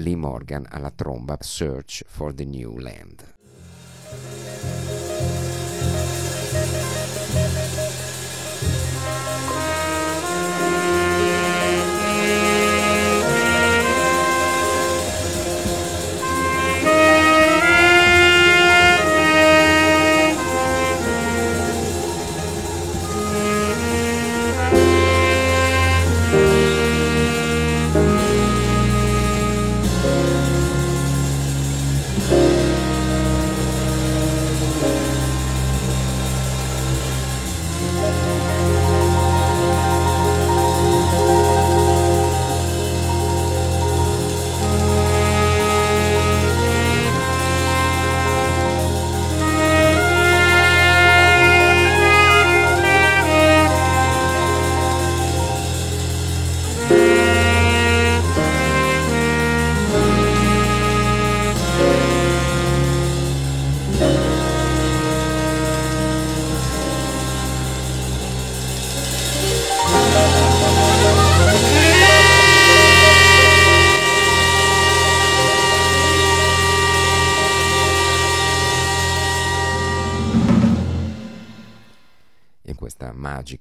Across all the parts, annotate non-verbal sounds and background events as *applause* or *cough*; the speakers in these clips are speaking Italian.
Lee Morgan alla tromba Search for the New Land.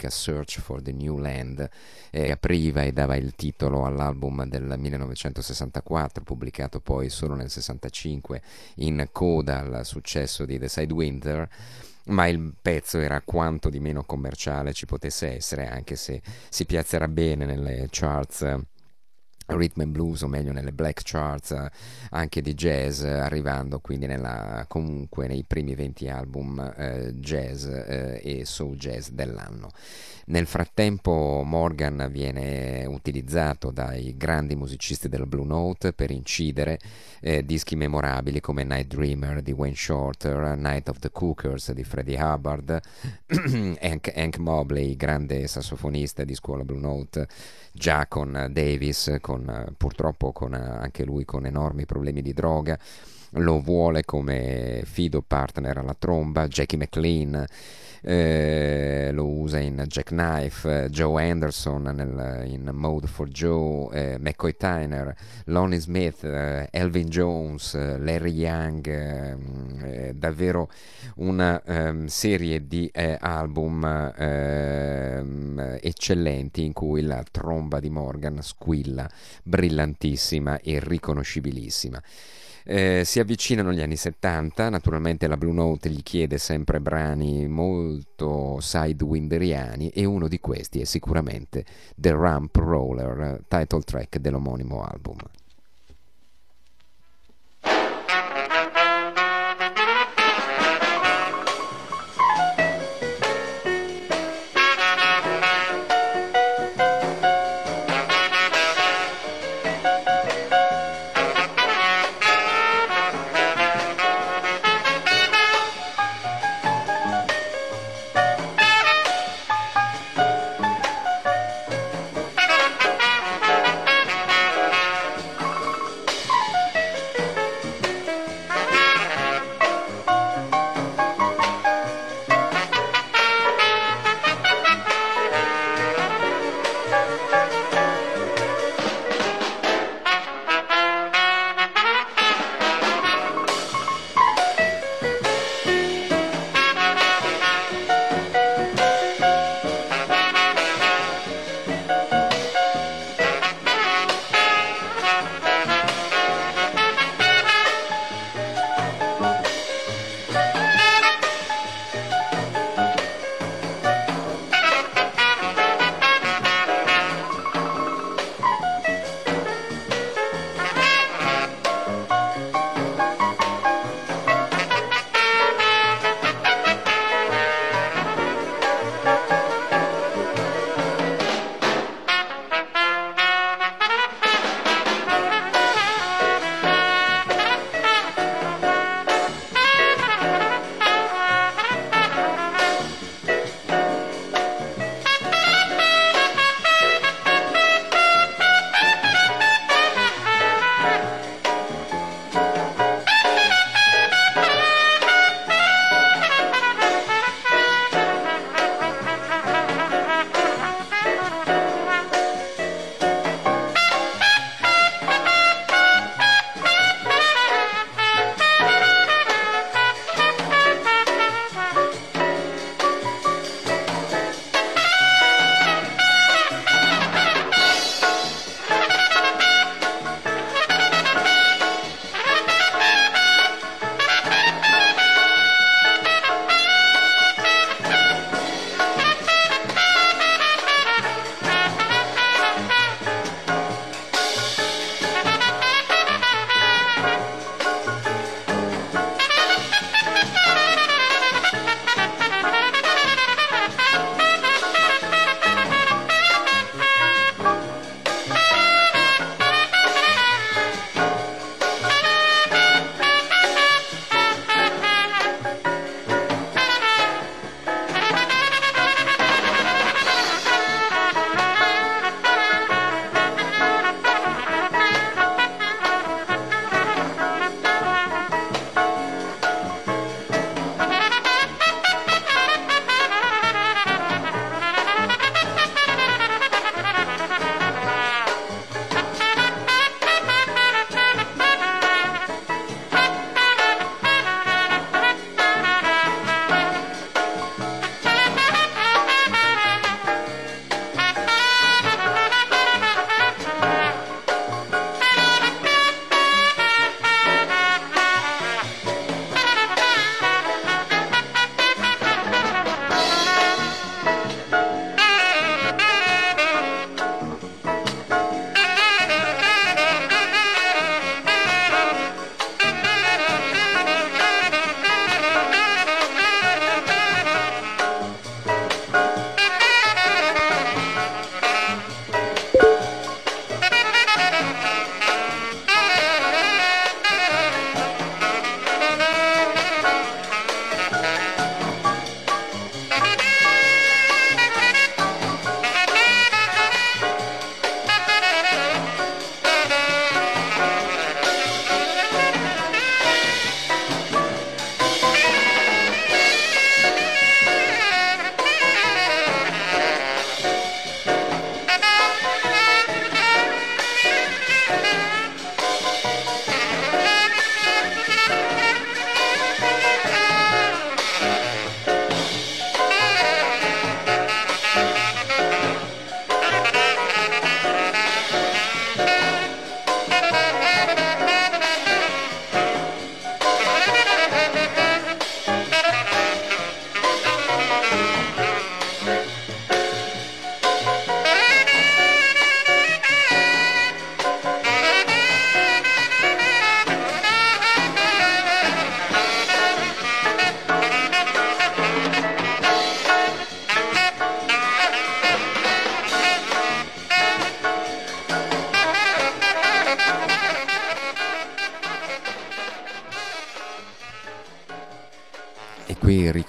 Search for the New Land. Eh, apriva e dava il titolo all'album del 1964 pubblicato poi solo nel 65 in coda al successo di The Sidewinter ma il pezzo era quanto di meno commerciale ci potesse essere anche se si piazzerà bene nelle charts rhythm and blues o meglio nelle black charts anche di jazz arrivando quindi nella, comunque nei primi 20 album eh, jazz eh, e soul jazz dell'anno nel frattempo Morgan viene utilizzato dai grandi musicisti del Blue Note per incidere eh, dischi memorabili come Night Dreamer di Wayne Shorter, Night of the Cookers di Freddie Hubbard, *clears throat* Hank, Hank Mobley, grande sassofonista di scuola Blue Note, già con Davis, con, purtroppo con, anche lui con enormi problemi di droga lo vuole come fido partner alla tromba, Jackie McLean eh, lo usa in Jackknife, eh, Joe Anderson nel, in Mode for Joe, eh, McCoy Tyner, Lonnie Smith, eh, Elvin Jones, Larry Young, ehm, eh, davvero una um, serie di eh, album ehm, eccellenti in cui la tromba di Morgan squilla brillantissima e riconoscibilissima. Eh, si avvicinano gli anni 70, naturalmente la Blue Note gli chiede sempre brani molto sidewinderiani e uno di questi è sicuramente The Ramp Roller, title track dell'omonimo album.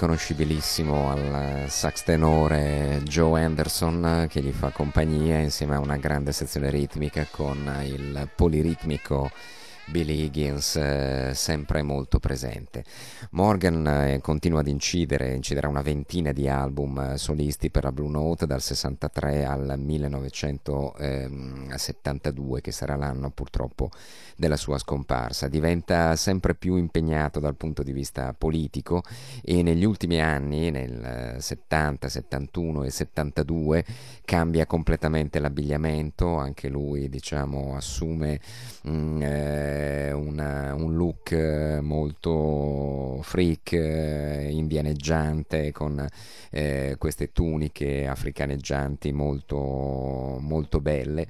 Riconoscibilissimo al sax tenore Joe Anderson che gli fa compagnia insieme a una grande sezione ritmica con il poliritmico Billy Higgins eh, sempre molto presente. Morgan eh, continua ad incidere, inciderà una ventina di album eh, solisti per la Blue Note dal 63 al 1972 che sarà l'anno purtroppo della sua scomparsa. Diventa sempre più impegnato dal punto di vista politico e negli ultimi anni, nel 70, 71 e 72, cambia completamente l'abbigliamento, anche lui diciamo assume mh, mm, eh, una, un look molto freak, eh, indianeggiante, con eh, queste tuniche africaneggianti molto, molto belle.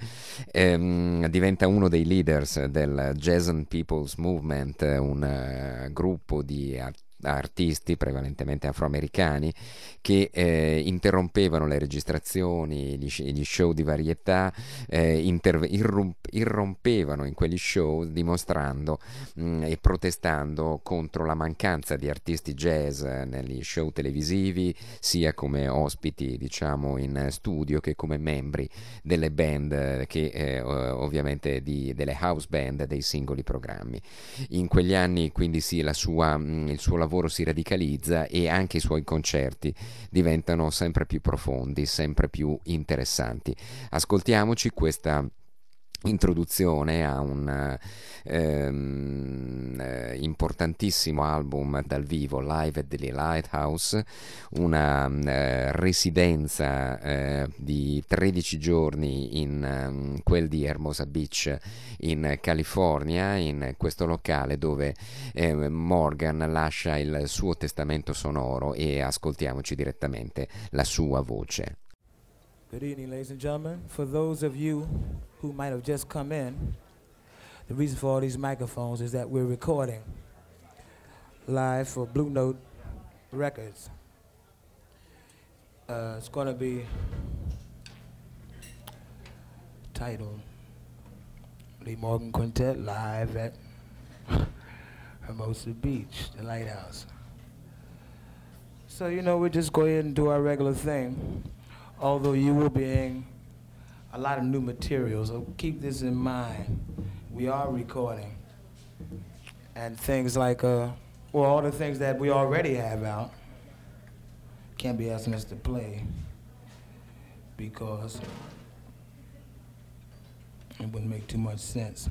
Ehm, diventa uno dei leaders del Jason People's Movement, un uh, gruppo di artisti artisti prevalentemente afroamericani che eh, interrompevano le registrazioni, gli, gli show di varietà, eh, interve- irromp- irrompevano in quegli show dimostrando mh, mm, e protestando contro la mancanza di artisti jazz negli show televisivi, sia come ospiti diciamo in studio che come membri delle band che eh, ovviamente di, delle house band dei singoli programmi. In quegli anni quindi sì, sua, mh, mm, il suo lavoro lavoro si radicalizza e anche i suoi concerti diventano sempre più profondi, sempre più interessanti. Ascoltiamoci questa introduzione a un ehm, eh, importantissimo album dal vivo live at the Lighthouse una eh, residenza eh, di 13 giorni in um, quel di Hermosa Beach in California in questo locale dove eh, Morgan lascia il suo testamento sonoro e ascoltiamoci direttamente la sua voce Good evening, ladies and gentlemen. For those of you who might have just come in, the reason for all these microphones is that we're recording live for Blue Note Records. Uh, it's going to be titled Lee Morgan Quintet live at *laughs* Hermosa Beach, the lighthouse. So, you know, we'll just go ahead and do our regular thing although you will be in a lot of new materials. So keep this in mind. We are recording. And things like, uh, well, all the things that we already have out can't be asking us to play because it wouldn't make too much sense.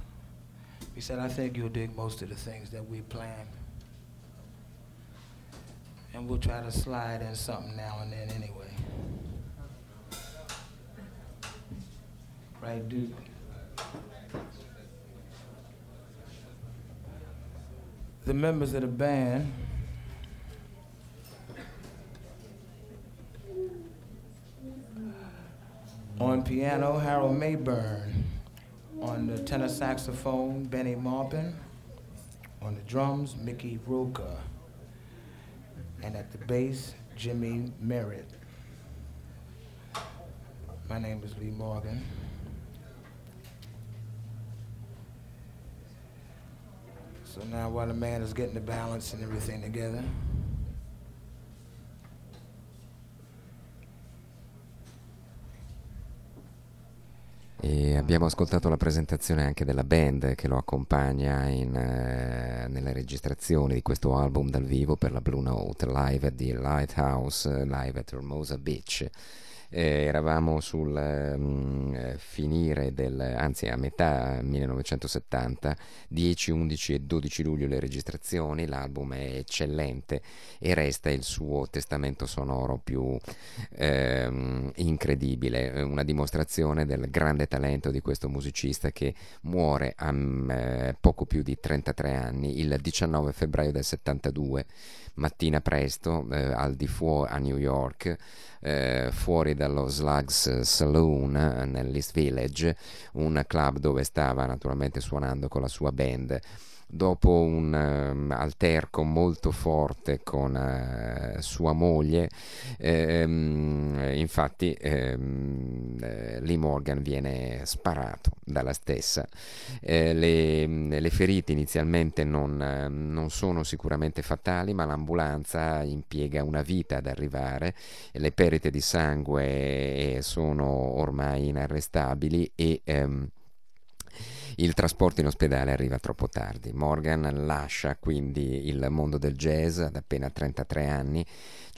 He said, I think you'll dig most of the things that we plan. And we'll try to slide in something now and then anyway. Right, Duke? The members of the band on piano, Harold Mayburn. On the tenor saxophone, Benny Maupin. On the drums, Mickey Roca. And at the bass, Jimmy Merritt. My name is Lee Morgan. So now while the man is getting the balance and everything together, E abbiamo ascoltato la presentazione anche della band che lo accompagna in, eh, nelle registrazioni di questo album dal vivo per la Blue Note, live at the Lighthouse, live at Hermosa Beach eh, eravamo sul mm, eh, finire del, anzi a metà 1970, 10, 11 e 12 luglio le registrazioni, l'album è eccellente e resta il suo testamento sonoro più eh, incredibile, una dimostrazione del grande talento di questo musicista che muore a eh, poco più di 33 anni, il 19 febbraio del 72, mattina presto, eh, al di fuori a New York eh, fuori dallo Slugs Saloon eh, nell'East Village, un club dove stava naturalmente suonando con la sua band dopo un um, alterco molto forte con uh, sua moglie, ehm, infatti ehm, eh, Lee Morgan viene sparato dalla stessa. Eh, le, le, ferite inizialmente non, non, sono sicuramente fatali, ma l'ambulanza impiega una vita ad arrivare, le perdite di sangue eh, sono ormai inarrestabili e ehm, il trasporto in ospedale arriva troppo tardi. Morgan lascia quindi il mondo del jazz ad appena 33 anni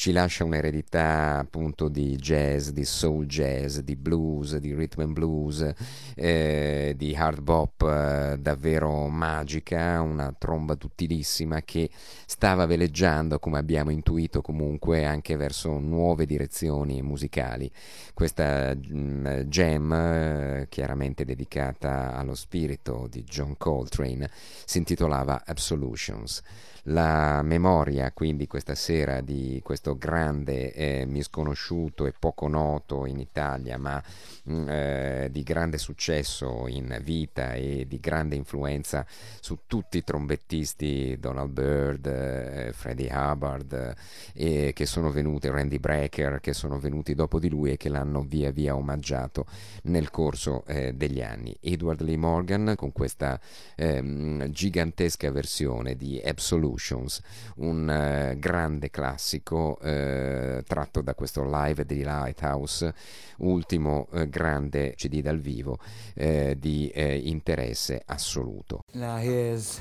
ci lascia un'eredità appunto di jazz, di soul jazz, di blues, di rhythm and blues, eh, di hard bop eh, davvero magica, una tromba duttilissima che stava veleggiando, come abbiamo intuito comunque, anche verso nuove direzioni musicali. Questa mh, mm, jam, eh, chiaramente dedicata allo spirito di John Coltrane, si intitolava Absolutions la memoria quindi questa sera di questo grande eh, misconosciuto e poco noto in Italia ma mm, eh, di grande successo in vita e di grande influenza su tutti i trombettisti Donald Byrd, eh, Freddie Hubbard eh, che sono venuti, Randy Brecker che sono venuti dopo di lui e che l'hanno via via omaggiato nel corso eh, degli anni. Edward Lee Morgan con questa ehm, gigantesca versione di Absolute Solutions, un eh, grande classico eh, tratto da questo live di Lighthouse, ultimo eh, grande CD dal vivo di interesse assoluto. Now here's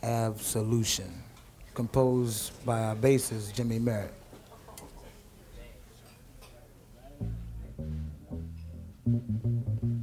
Absolution, composed by our bassist Jimmy Merritt. thank you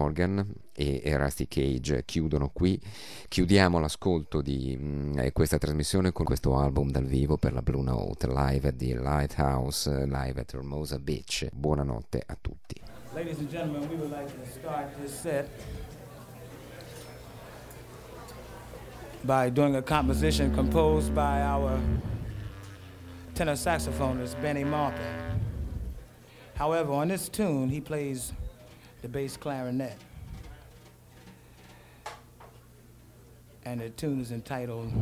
Morgan e, Rusty Cage chiudono qui. Chiudiamo l'ascolto di mh, mm, questa trasmissione con questo album dal vivo per la Blue Note, live at the Lighthouse, live at Hermosa Beach. Buonanotte a tutti. Ladies and gentlemen, we would like to start this set by doing a composition composed by our tenor saxophonist Benny Martin. However, on this tune, he plays the bass clarinet. And the tune is entitled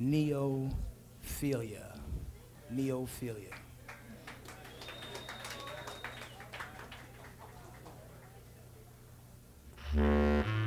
Neophilia. Neophilia. Mm-hmm.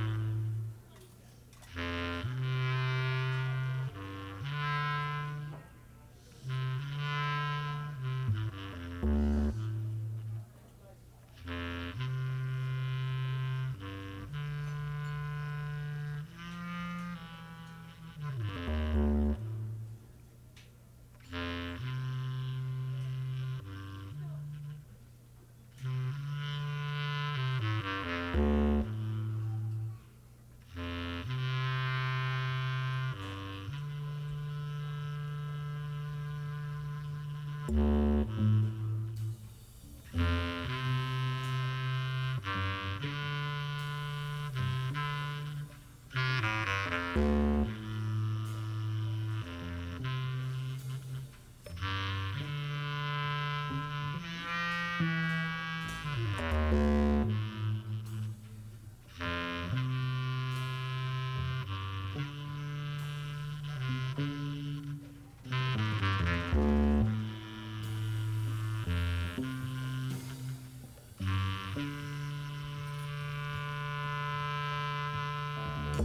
Thank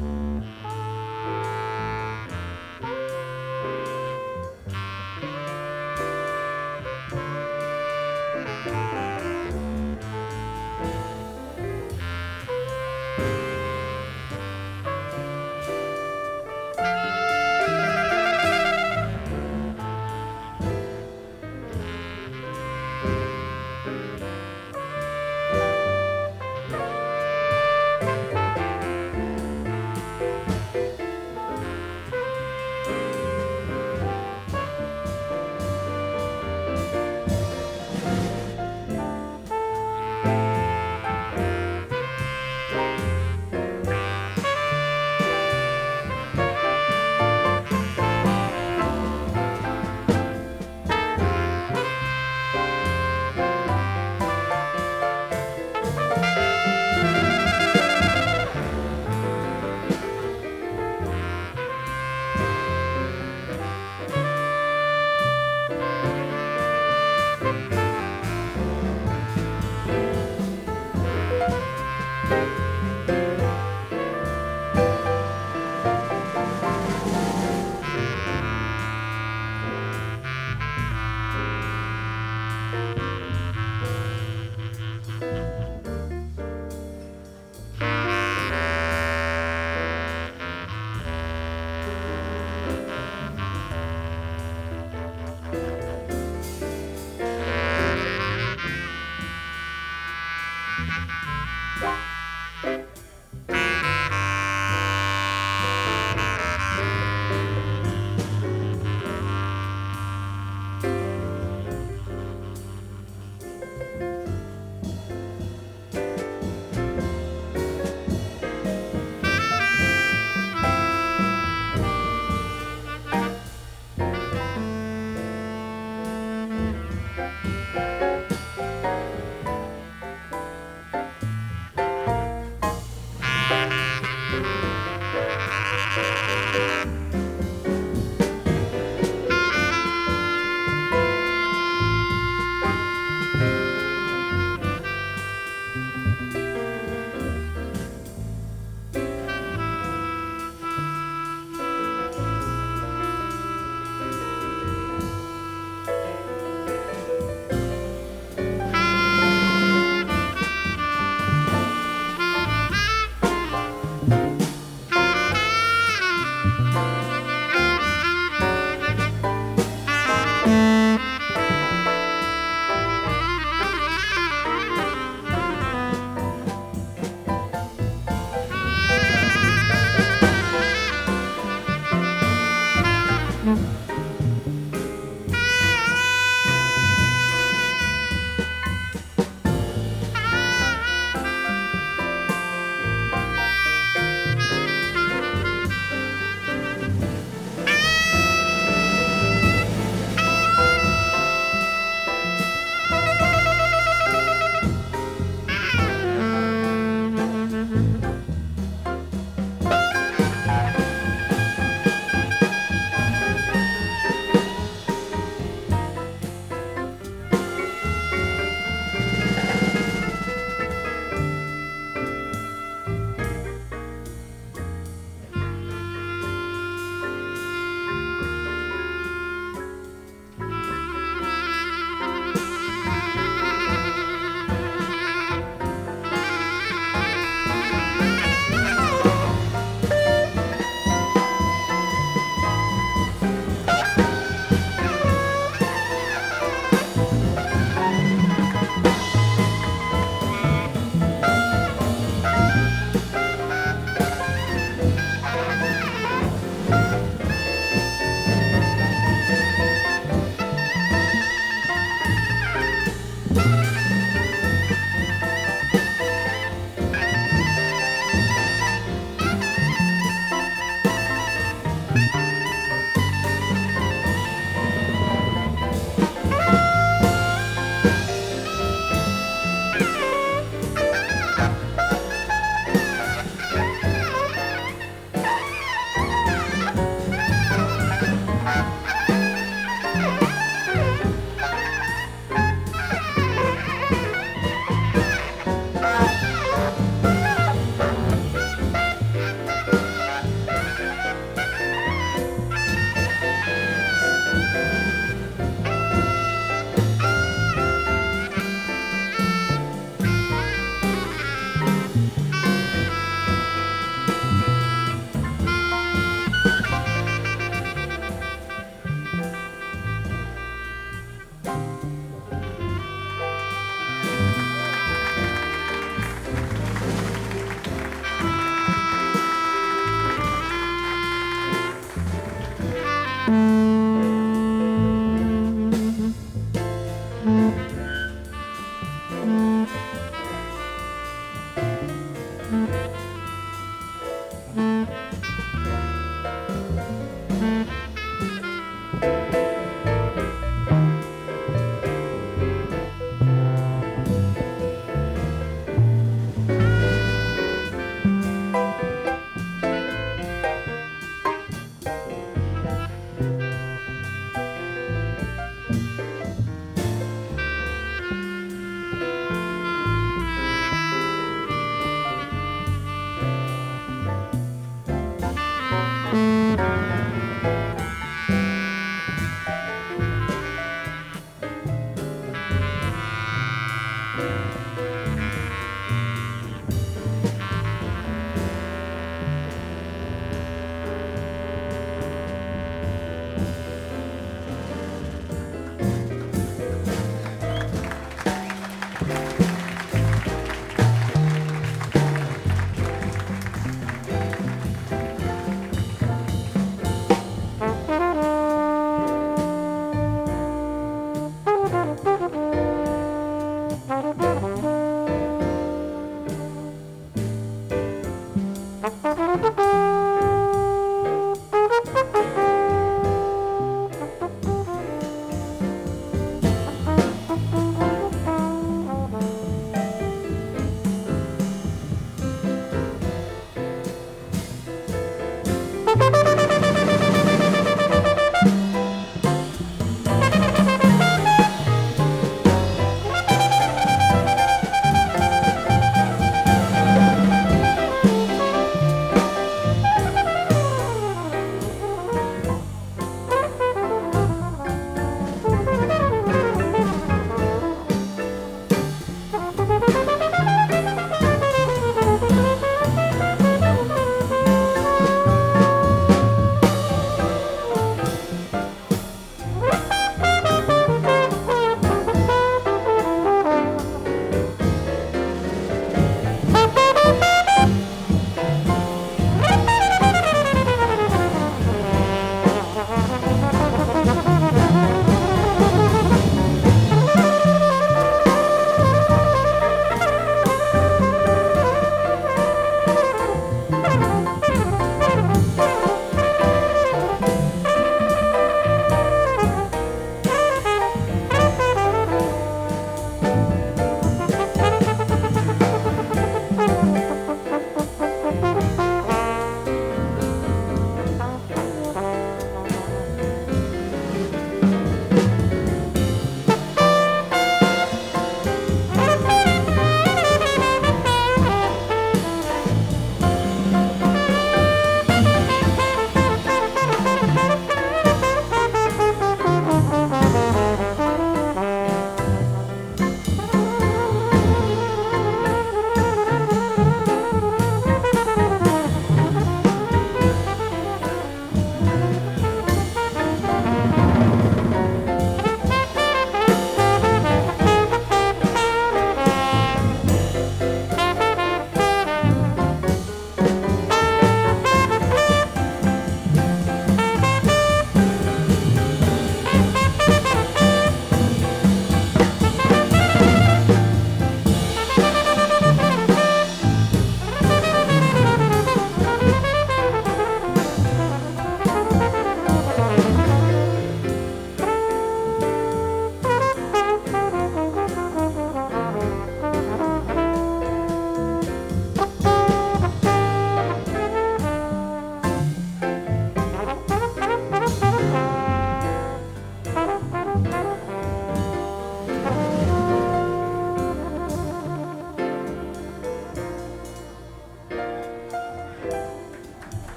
you.